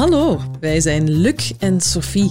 Hallo, wij zijn Luc en Sophie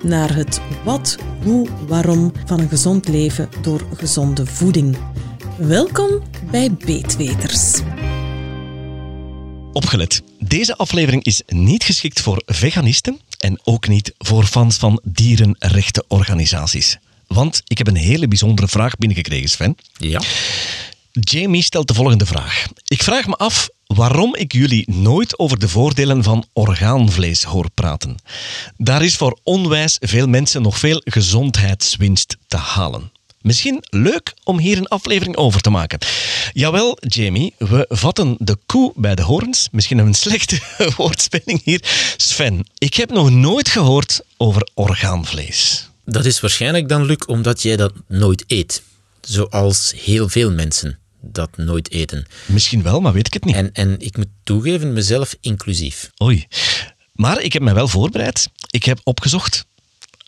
naar het wat, hoe, waarom van een gezond leven door gezonde voeding. Welkom bij Beetweters. Opgelet. Deze aflevering is niet geschikt voor veganisten en ook niet voor fans van dierenrechtenorganisaties. Want ik heb een hele bijzondere vraag binnengekregen, Sven. Ja. Jamie stelt de volgende vraag. Ik vraag me af waarom ik jullie nooit over de voordelen van orgaanvlees hoor praten. Daar is voor onwijs veel mensen nog veel gezondheidswinst te halen. Misschien leuk om hier een aflevering over te maken. Jawel, Jamie, we vatten de koe bij de horens. Misschien een slechte woordspeling hier. Sven, ik heb nog nooit gehoord over orgaanvlees. Dat is waarschijnlijk dan, Luc, omdat jij dat nooit eet. Zoals heel veel mensen dat nooit eten. Misschien wel, maar weet ik het niet. En, en ik moet toegeven, mezelf inclusief. Oei. Maar ik heb me wel voorbereid. Ik heb opgezocht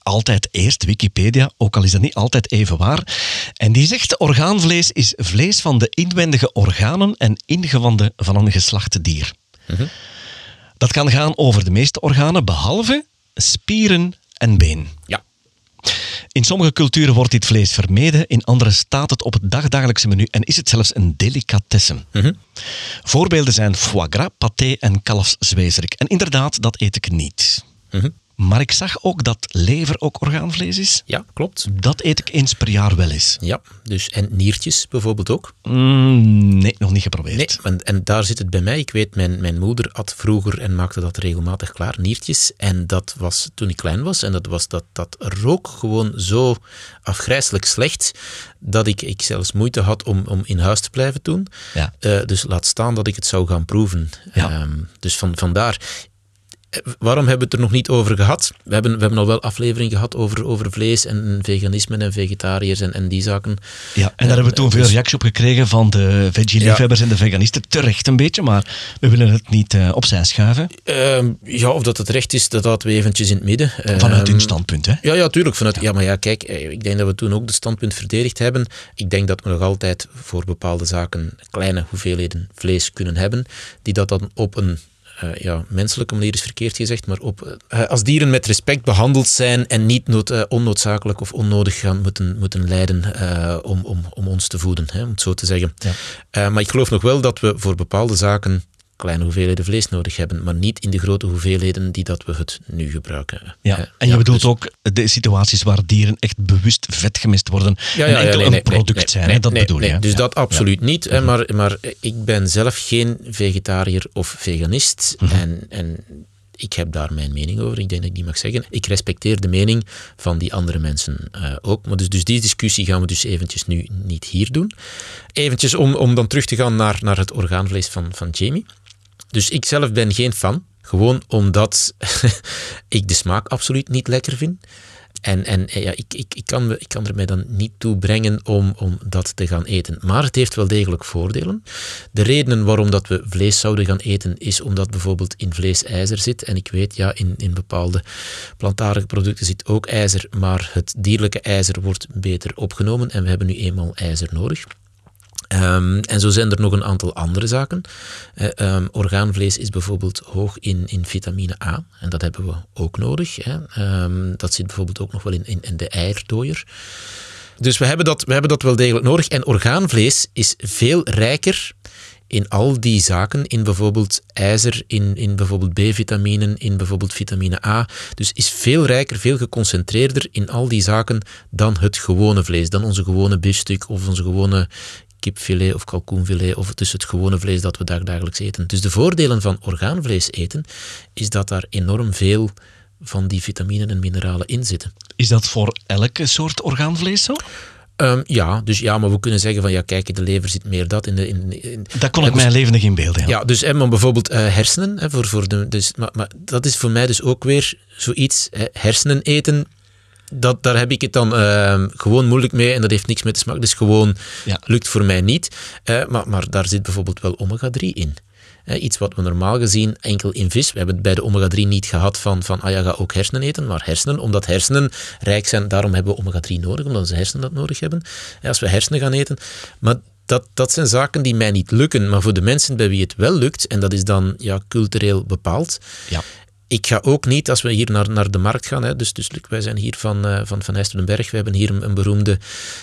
altijd eerst Wikipedia, ook al is dat niet altijd even waar. En die zegt orgaanvlees is vlees van de inwendige organen en ingewanden van een geslachte dier. Dat kan gaan over de meeste organen, behalve spieren en been. Ja. In sommige culturen wordt dit vlees vermeden, in andere staat het op het dagdagelijkse menu en is het zelfs een delicatesse. Voorbeelden zijn foie gras, paté en kalfszwezerik. En inderdaad, dat eet ik niet. Maar ik zag ook dat lever ook orgaanvlees is. Ja, klopt. Dat eet ik eens per jaar wel eens. Ja, dus en niertjes bijvoorbeeld ook. Mm, nee, nog niet geprobeerd. Nee, en, en daar zit het bij mij. Ik weet, mijn, mijn moeder at vroeger en maakte dat regelmatig klaar, niertjes. En dat was toen ik klein was. En dat, was, dat, dat rook gewoon zo afgrijselijk slecht, dat ik, ik zelfs moeite had om, om in huis te blijven doen. Ja. Eh, dus laat staan dat ik het zou gaan proeven. Ja. Ehm, dus van, vandaar. Eh, Waarom hebben we het er nog niet over gehad? We hebben, we hebben al wel afleveringen gehad over, over vlees en veganisme en vegetariërs en, en die zaken. Ja, en daar hebben we toen veel dus- reactie op gekregen van de veggie-liefhebbers en de veganisten. Terecht een beetje, maar we willen het niet eh, opzij schuiven. Ehm, ja, of dat het recht is, dat laten we eventjes in het midden. Vanuit hun Ehm, standpunt, hè? Ja, ja, tuurlijk. Vanuit, ja. maar ja, kijk, eh, ik denk dat we toen ook de standpunt verdedigd hebben. Ik denk dat we nog altijd voor bepaalde zaken kleine hoeveelheden vlees kunnen hebben, die dat dan op een eh, ja, menselijke manier is verkeerd gezegd, maar op, eh, als dieren met respect behandeld zijn en niet nood, eh, onnoodzakelijk of onnodig gaan moeten, moeten lijden eh, om, om, om ons te voeden, hè, om het zo te zeggen. Eh, maar ik geloof nog wel dat we voor bepaalde zaken kleine hoeveelheden vlees nodig hebben, maar niet in de grote hoeveelheden die dat we het nu gebruiken. Ja, en je bedoelt dus- ook de situaties waar dieren echt bewust vet gemist worden Ja, en ja, enkel nee, een product nee, zijn. nee? Dat bedoel je. Dus dat absoluut niet. Hè, maar, maar ik ben zelf geen vegetariër of veganist. Mhm. en, en ik heb daar mijn mening over. Ik denk dat ik die mag zeggen. Ik respecteer de mening van die andere mensen eh, ook. Maar dus, dus die discussie gaan we dus eventjes nu niet hier doen. Eventjes om, om dan terug te gaan naar, naar het orgaanvlees van, van Jamie. Dus ik zelf ben geen fan. Gewoon omdat ik de smaak absoluut niet lekker vind. En, en eh, ja, ik, ik, ik, kan ik kan er mij dan niet toe brengen om, om dat te gaan eten. Maar het heeft wel degelijk voordelen. De redenen waarom dat we vlees zouden gaan eten, is omdat bijvoorbeeld in vlees ijzer zit. En ik weet, ja, in, in bepaalde plantaardige producten zit ook ijzer, maar het dierlijke ijzer wordt beter opgenomen. En we hebben nu eenmaal ijzer nodig. Ehm, en zo zijn er nog een aantal andere zaken. Ehm, orgaanvlees is bijvoorbeeld hoog in, in vitamine A. En dat hebben we ook nodig. Hè. Ehm, dat zit bijvoorbeeld ook nog wel in, in, in de eierdooier. Dus we hebben, dat, we hebben dat wel degelijk nodig. En orgaanvlees is veel rijker in al die zaken, in bijvoorbeeld ijzer, in, in bijvoorbeeld B-vitaminen, in bijvoorbeeld vitamine A. Dus is veel rijker, veel geconcentreerder in al die zaken dan het gewone vlees, dan onze gewone biefstuk of onze gewone kipfilet of kalkoenfilet of dus het gewone vlees dat we dagelijks eten. Dus de voordelen van orgaanvlees eten is dat daar enorm veel van die vitaminen en mineralen in zitten. Is dat voor elke soort orgaanvlees zo? Ehm, ja, dus ja, maar we kunnen zeggen van ja, kijk, in de lever zit meer dat. In de, in, in- Dat kon ik dus- mij levendig inbeelden. Ja. Ja, dus hè, maar bijvoorbeeld eh, hersenen. Hè, voor, voor de, dus, maar, maar dat is voor mij dus ook weer zoiets. Hè, hersenen eten, dat, daar heb ik het dan eh, gewoon moeilijk mee en dat heeft niks met de smaak. Dus gewoon Ja. lukt voor mij niet. Eh, maar, maar daar zit bijvoorbeeld wel omega-3 in. Hè, iets wat we normaal gezien enkel in vis. We hebben het bij de omega-3 niet gehad van, van ah ja, ga ook hersenen eten. Maar hersenen, omdat hersenen rijk zijn, daarom hebben we omega-3 nodig, omdat onze hersenen dat nodig hebben. Hè, als we hersenen gaan eten. Maar dat, dat zijn zaken die mij niet lukken. Maar voor de mensen bij wie het wel lukt, en dat is dan ja, cultureel bepaald. Ja. Ik ga ook niet, als we hier naar, naar de markt gaan, hè, dus, dus wij zijn hier van, eh van, van Heisterdenberg, we hebben hier een, een beroemde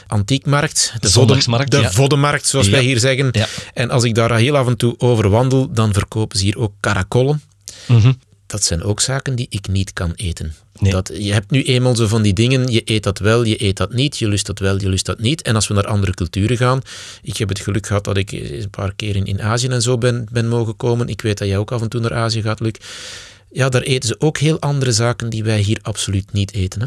antiekmarkt. De, Zondagsmarkt, de ja. voddenmarkt, zoals Ja. wij hier zeggen. Ja. En als ik daar heel af en toe over wandel, dan verkopen ze hier ook karakollen. Mhm. Dat zijn ook zaken die ik niet kan eten. Nee. Dat, je hebt nu eenmaal zo van die dingen, je eet dat wel, je eet dat niet, je lust dat wel, je lust dat niet. En als we naar andere culturen gaan, ik heb het geluk gehad dat ik een paar keer in, in Azië en zo ben, ben mogen komen. Ik weet dat jij ook af en toe naar Azië gaat, Luc. Ja, daar eten ze ook heel andere zaken die wij hier absoluut niet eten. Hè?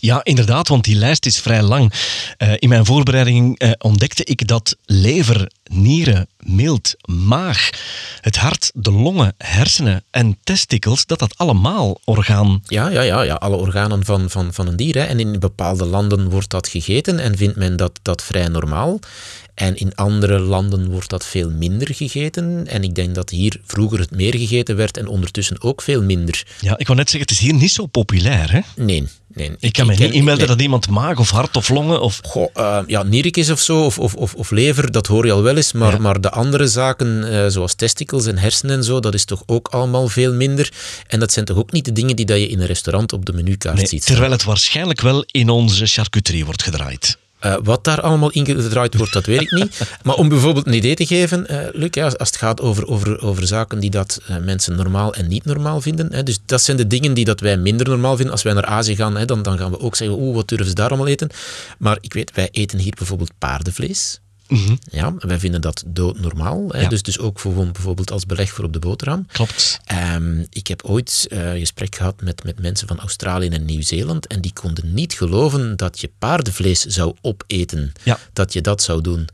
Ja, inderdaad, want die lijst is vrij lang. Eh, in mijn voorbereiding eh, ontdekte ik dat lever, nieren, milt, maag, het hart, de longen, hersenen en testikels, dat dat allemaal orgaan... Ja, ja, ja, ja, alle organen van, van, van een dier. Hè. En in bepaalde landen wordt dat gegeten en vindt men dat, dat vrij normaal. En in andere landen wordt dat veel minder gegeten. En ik denk dat hier vroeger het meer gegeten werd en ondertussen ook veel minder. Ja, ik wou net zeggen, het is hier niet zo populair, hè? Nee, nee. Ik kan me niet inmelden nee. dat iemand maag of hart of longen of... Goh, eh, ja, nierikjes of zo, of, of, of, of lever, dat hoor je al wel eens. Maar, Ja. maar de andere zaken, eh, zoals testikels en hersenen en zo, dat is toch ook allemaal veel minder. En dat zijn toch ook niet de dingen die dat je in een restaurant op de menukaart Nee, ziet. terwijl het waarschijnlijk wel in onze charcuterie wordt gedraaid. Eh, wat daar allemaal in gedraaid wordt, dat weet ik niet. Maar om bijvoorbeeld een idee te geven, eh Luc, als het gaat over, over, over zaken die dat eh, mensen normaal en niet normaal vinden. Hè, dus dat zijn de dingen die dat wij minder normaal vinden. Als wij naar Azië gaan, hè, dan, dan gaan we ook zeggen, oeh, wat durven ze daar allemaal eten? Maar ik weet, wij eten hier bijvoorbeeld paardenvlees. Ja, wij vinden dat doodnormaal. Ja. dus, dus ook voor, bijvoorbeeld als beleg voor op de boterham. Klopt. Ehm, ik heb ooit eh, een gesprek gehad met, met mensen van Australië en Nieuw-Zeeland en die konden niet geloven dat je paardenvlees zou opeten. Ja. Dat je dat zou doen.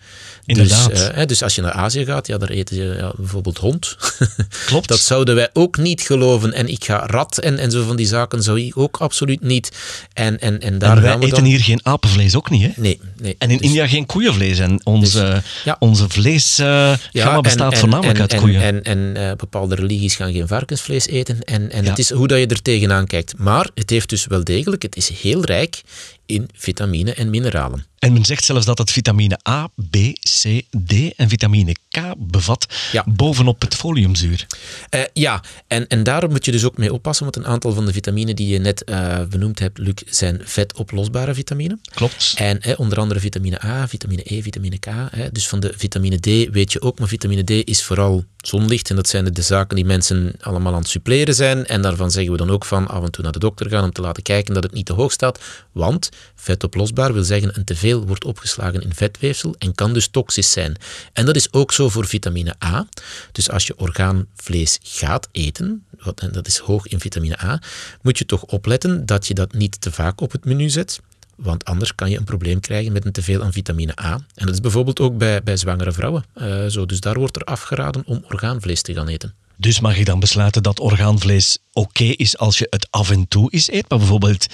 Inderdaad. Dus, eh, hè, dus als je naar Azië gaat, ja, daar eten je ja, bijvoorbeeld hond. Klopt. Dat zouden wij ook niet geloven. En ik ga rat en, en zo van die zaken zou ik ook absoluut niet. En, en, en daar en wij gaan we eten dan... hier geen apenvlees ook niet, hè? Nee, nee. En in Dus- India geen koeienvlees. En onze, ja. onze vleesgamma Ja, bestaat en- voornamelijk en, uit en, koeien. En, en, eh, bepaalde religies gaan geen varkensvlees eten. En, en Ja. het is hoe dat je er tegenaan kijkt. Maar het heeft dus wel degelijk, het is heel rijk in vitamine en mineralen. En men zegt zelfs dat het vitamine A, B, C, D en vitamine K bevat Ja. bovenop het foliumzuur. Eh, ja, en, en daar moet je dus ook mee oppassen, want een aantal van de vitamine die je net eh, benoemd hebt, Luc, zijn vetoplosbare vitamine. Klopt. En hè, onder andere vitamine A, vitamine E, vitamine K. Hè. Dus van de vitamine D weet je ook, maar vitamine D is vooral zonlicht. En dat zijn de zaken die mensen allemaal aan het suppleren zijn. En daarvan zeggen we dan ook van af en toe naar de dokter gaan om te laten kijken dat het niet te hoog staat. Want vetoplosbaar wil zeggen een teveel wordt opgeslagen in vetweefsel en kan dus toxisch zijn. En dat is ook zo voor vitamine A. Dus als je orgaanvlees gaat eten, en dat is hoog in vitamine A, moet je toch opletten dat je dat niet te vaak op het menu zet. Want anders kan je een probleem krijgen met een teveel aan vitamine A. En dat is bijvoorbeeld ook bij, bij zwangere vrouwen. eh, zo. Dus daar wordt er afgeraden om orgaanvlees te gaan eten. Dus mag je dan besluiten dat orgaanvlees oké is als je het af en toe eens eet, maar bijvoorbeeld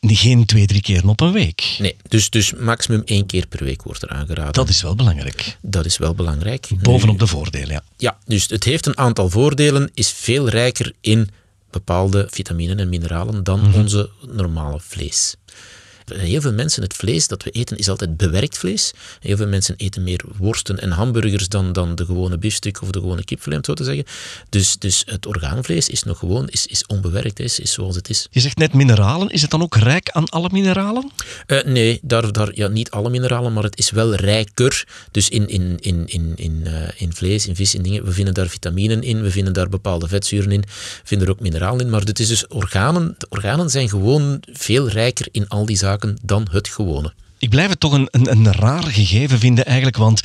geen twee, drie keer op een week. Nee, dus, dus maximum één keer per week wordt er aangeraden. Dat is wel belangrijk. Dat is wel belangrijk. Bovenop de voordelen, ja. Ja, dus het heeft een aantal voordelen, is veel rijker in bepaalde vitaminen en mineralen dan onze normale vlees. Heel veel mensen, het vlees dat we eten is altijd bewerkt vlees. Heel veel mensen eten meer worsten en hamburgers dan, dan de gewone biefstuk of de gewone kipfilet, om het zo te zeggen. Dus, dus het orgaanvlees is nog gewoon, is, is onbewerkt, is, is zoals het is. Je zegt net mineralen. Is het dan ook rijk aan alle mineralen? Eh, nee, daar, daar, ja, niet alle mineralen, maar het is wel rijker. Dus in, in, in, in, in, eh, in vlees, in vis, in dingen. We vinden daar vitaminen in, we vinden daar bepaalde vetzuren in, we vinden er ook mineralen in. Maar het is dus organen. De organen zijn gewoon veel rijker in al die zaken dan het gewone. Ik blijf het toch een, een, een raar gegeven vinden eigenlijk, want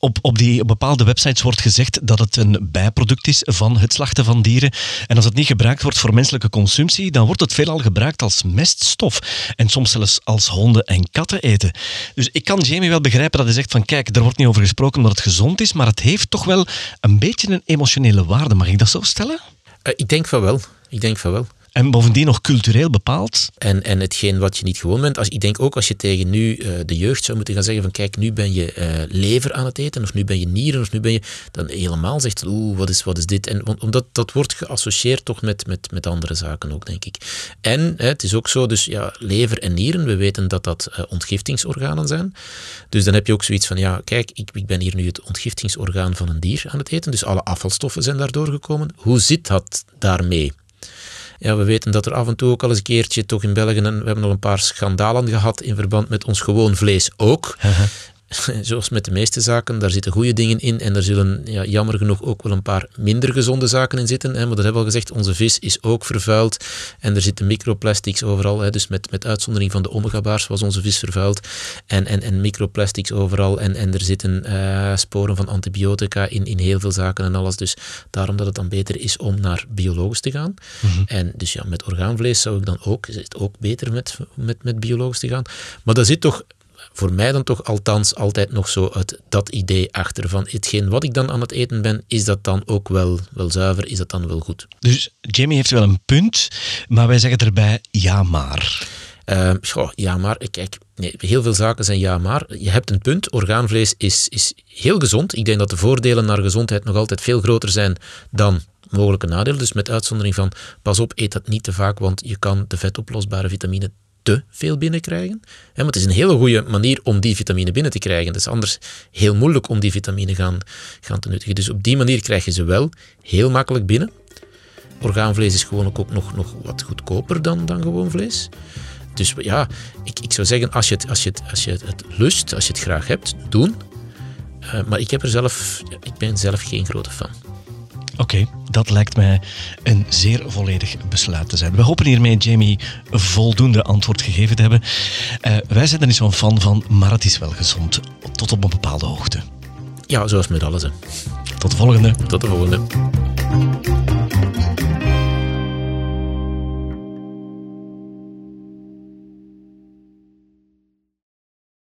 op, op die bepaalde websites wordt gezegd dat het een bijproduct is van het slachten van dieren. En als het niet gebruikt wordt voor menselijke consumptie, dan wordt het veelal gebruikt als meststof. En soms zelfs als honden en katten eten. Dus ik kan Jamie wel begrijpen dat hij zegt van kijk, er wordt niet over gesproken omdat het gezond is, maar het heeft toch wel een beetje een emotionele waarde. Mag ik dat zo stellen? Uh, ik denk van wel. Ik denk van wel. En bovendien nog cultureel bepaald. En, en hetgeen wat je niet gewoon bent. Als, ik denk ook als je tegen nu uh, de jeugd zou moeten gaan zeggen van kijk, nu ben je uh, lever aan het eten, of nu ben je nieren, of nu ben je... Dan helemaal zegt, oeh, wat is, wat is dit? En omdat dat wordt geassocieerd toch met, met, met andere zaken ook, denk ik. En hè, het is ook zo, dus ja, lever en nieren, we weten dat dat uh, ontgiftingsorganen zijn. Dus dan heb je ook zoiets van, ja, kijk, ik, ik ben hier nu het ontgiftingsorgaan van een dier aan het eten, dus alle afvalstoffen zijn daardoor gekomen. Hoe zit dat daarmee? Ja, we weten dat er af en toe ook al eens een keertje, toch in België, en we hebben al een paar schandalen gehad in verband met ons gewoon vlees ook. zoals met de meeste zaken, daar zitten goede dingen in en er zullen ja, jammer genoeg ook wel een paar minder gezonde zaken in zitten. Hè, maar dat hebben we al gezegd, onze vis is ook vervuild en er zitten microplastics overal. Hè, dus met, met uitzondering van de omegabaars was onze vis vervuild en, en, en microplastics overal en, en er zitten uh, sporen van antibiotica in, in heel veel zaken en alles. Dus daarom dat het dan beter is om naar biologisch te gaan. Mm -hmm. En dus ja, met orgaanvlees zou ik dan ook, is het ook beter met, met, met biologisch te gaan. Maar dat zit toch voor mij dan toch althans altijd nog zo het, dat idee achter van hetgeen wat ik dan aan het eten ben, is dat dan ook wel, wel zuiver, is dat dan wel goed? Dus Jamie heeft wel een punt, maar wij zeggen erbij ja maar. Uh, goh, ja maar, kijk, nee, heel veel zaken zijn ja maar. Je hebt een punt, orgaanvlees is, is heel gezond. Ik denk dat de voordelen naar gezondheid nog altijd veel groter zijn dan mogelijke nadelen. Dus met uitzondering van, pas op, eet dat niet te vaak, want je kan de vetoplosbare vitamine te veel binnenkrijgen. Maar het is een hele goede manier om die vitamine binnen te krijgen. Het is anders heel moeilijk om die vitamine gaan, gaan te nuttigen. Dus op die manier krijg je ze wel heel makkelijk binnen. Orgaanvlees is gewoon ook nog, nog wat goedkoper dan, dan gewoon vlees. Dus ja, ik, ik zou zeggen, als je, het, als, je het, als je het lust, als je het graag hebt, doen. Uh, maar ik, heb er zelf, ik ben zelf geen grote fan. Oké, okay, dat lijkt mij een zeer volledig besluit te zijn. We hopen hiermee Jamie voldoende antwoord gegeven te hebben. Uh, wij zijn er niet zo'n fan van, maar het is wel gezond. Tot op een bepaalde hoogte. Ja, zoals met alles. Hè. Tot de volgende. Tot de volgende.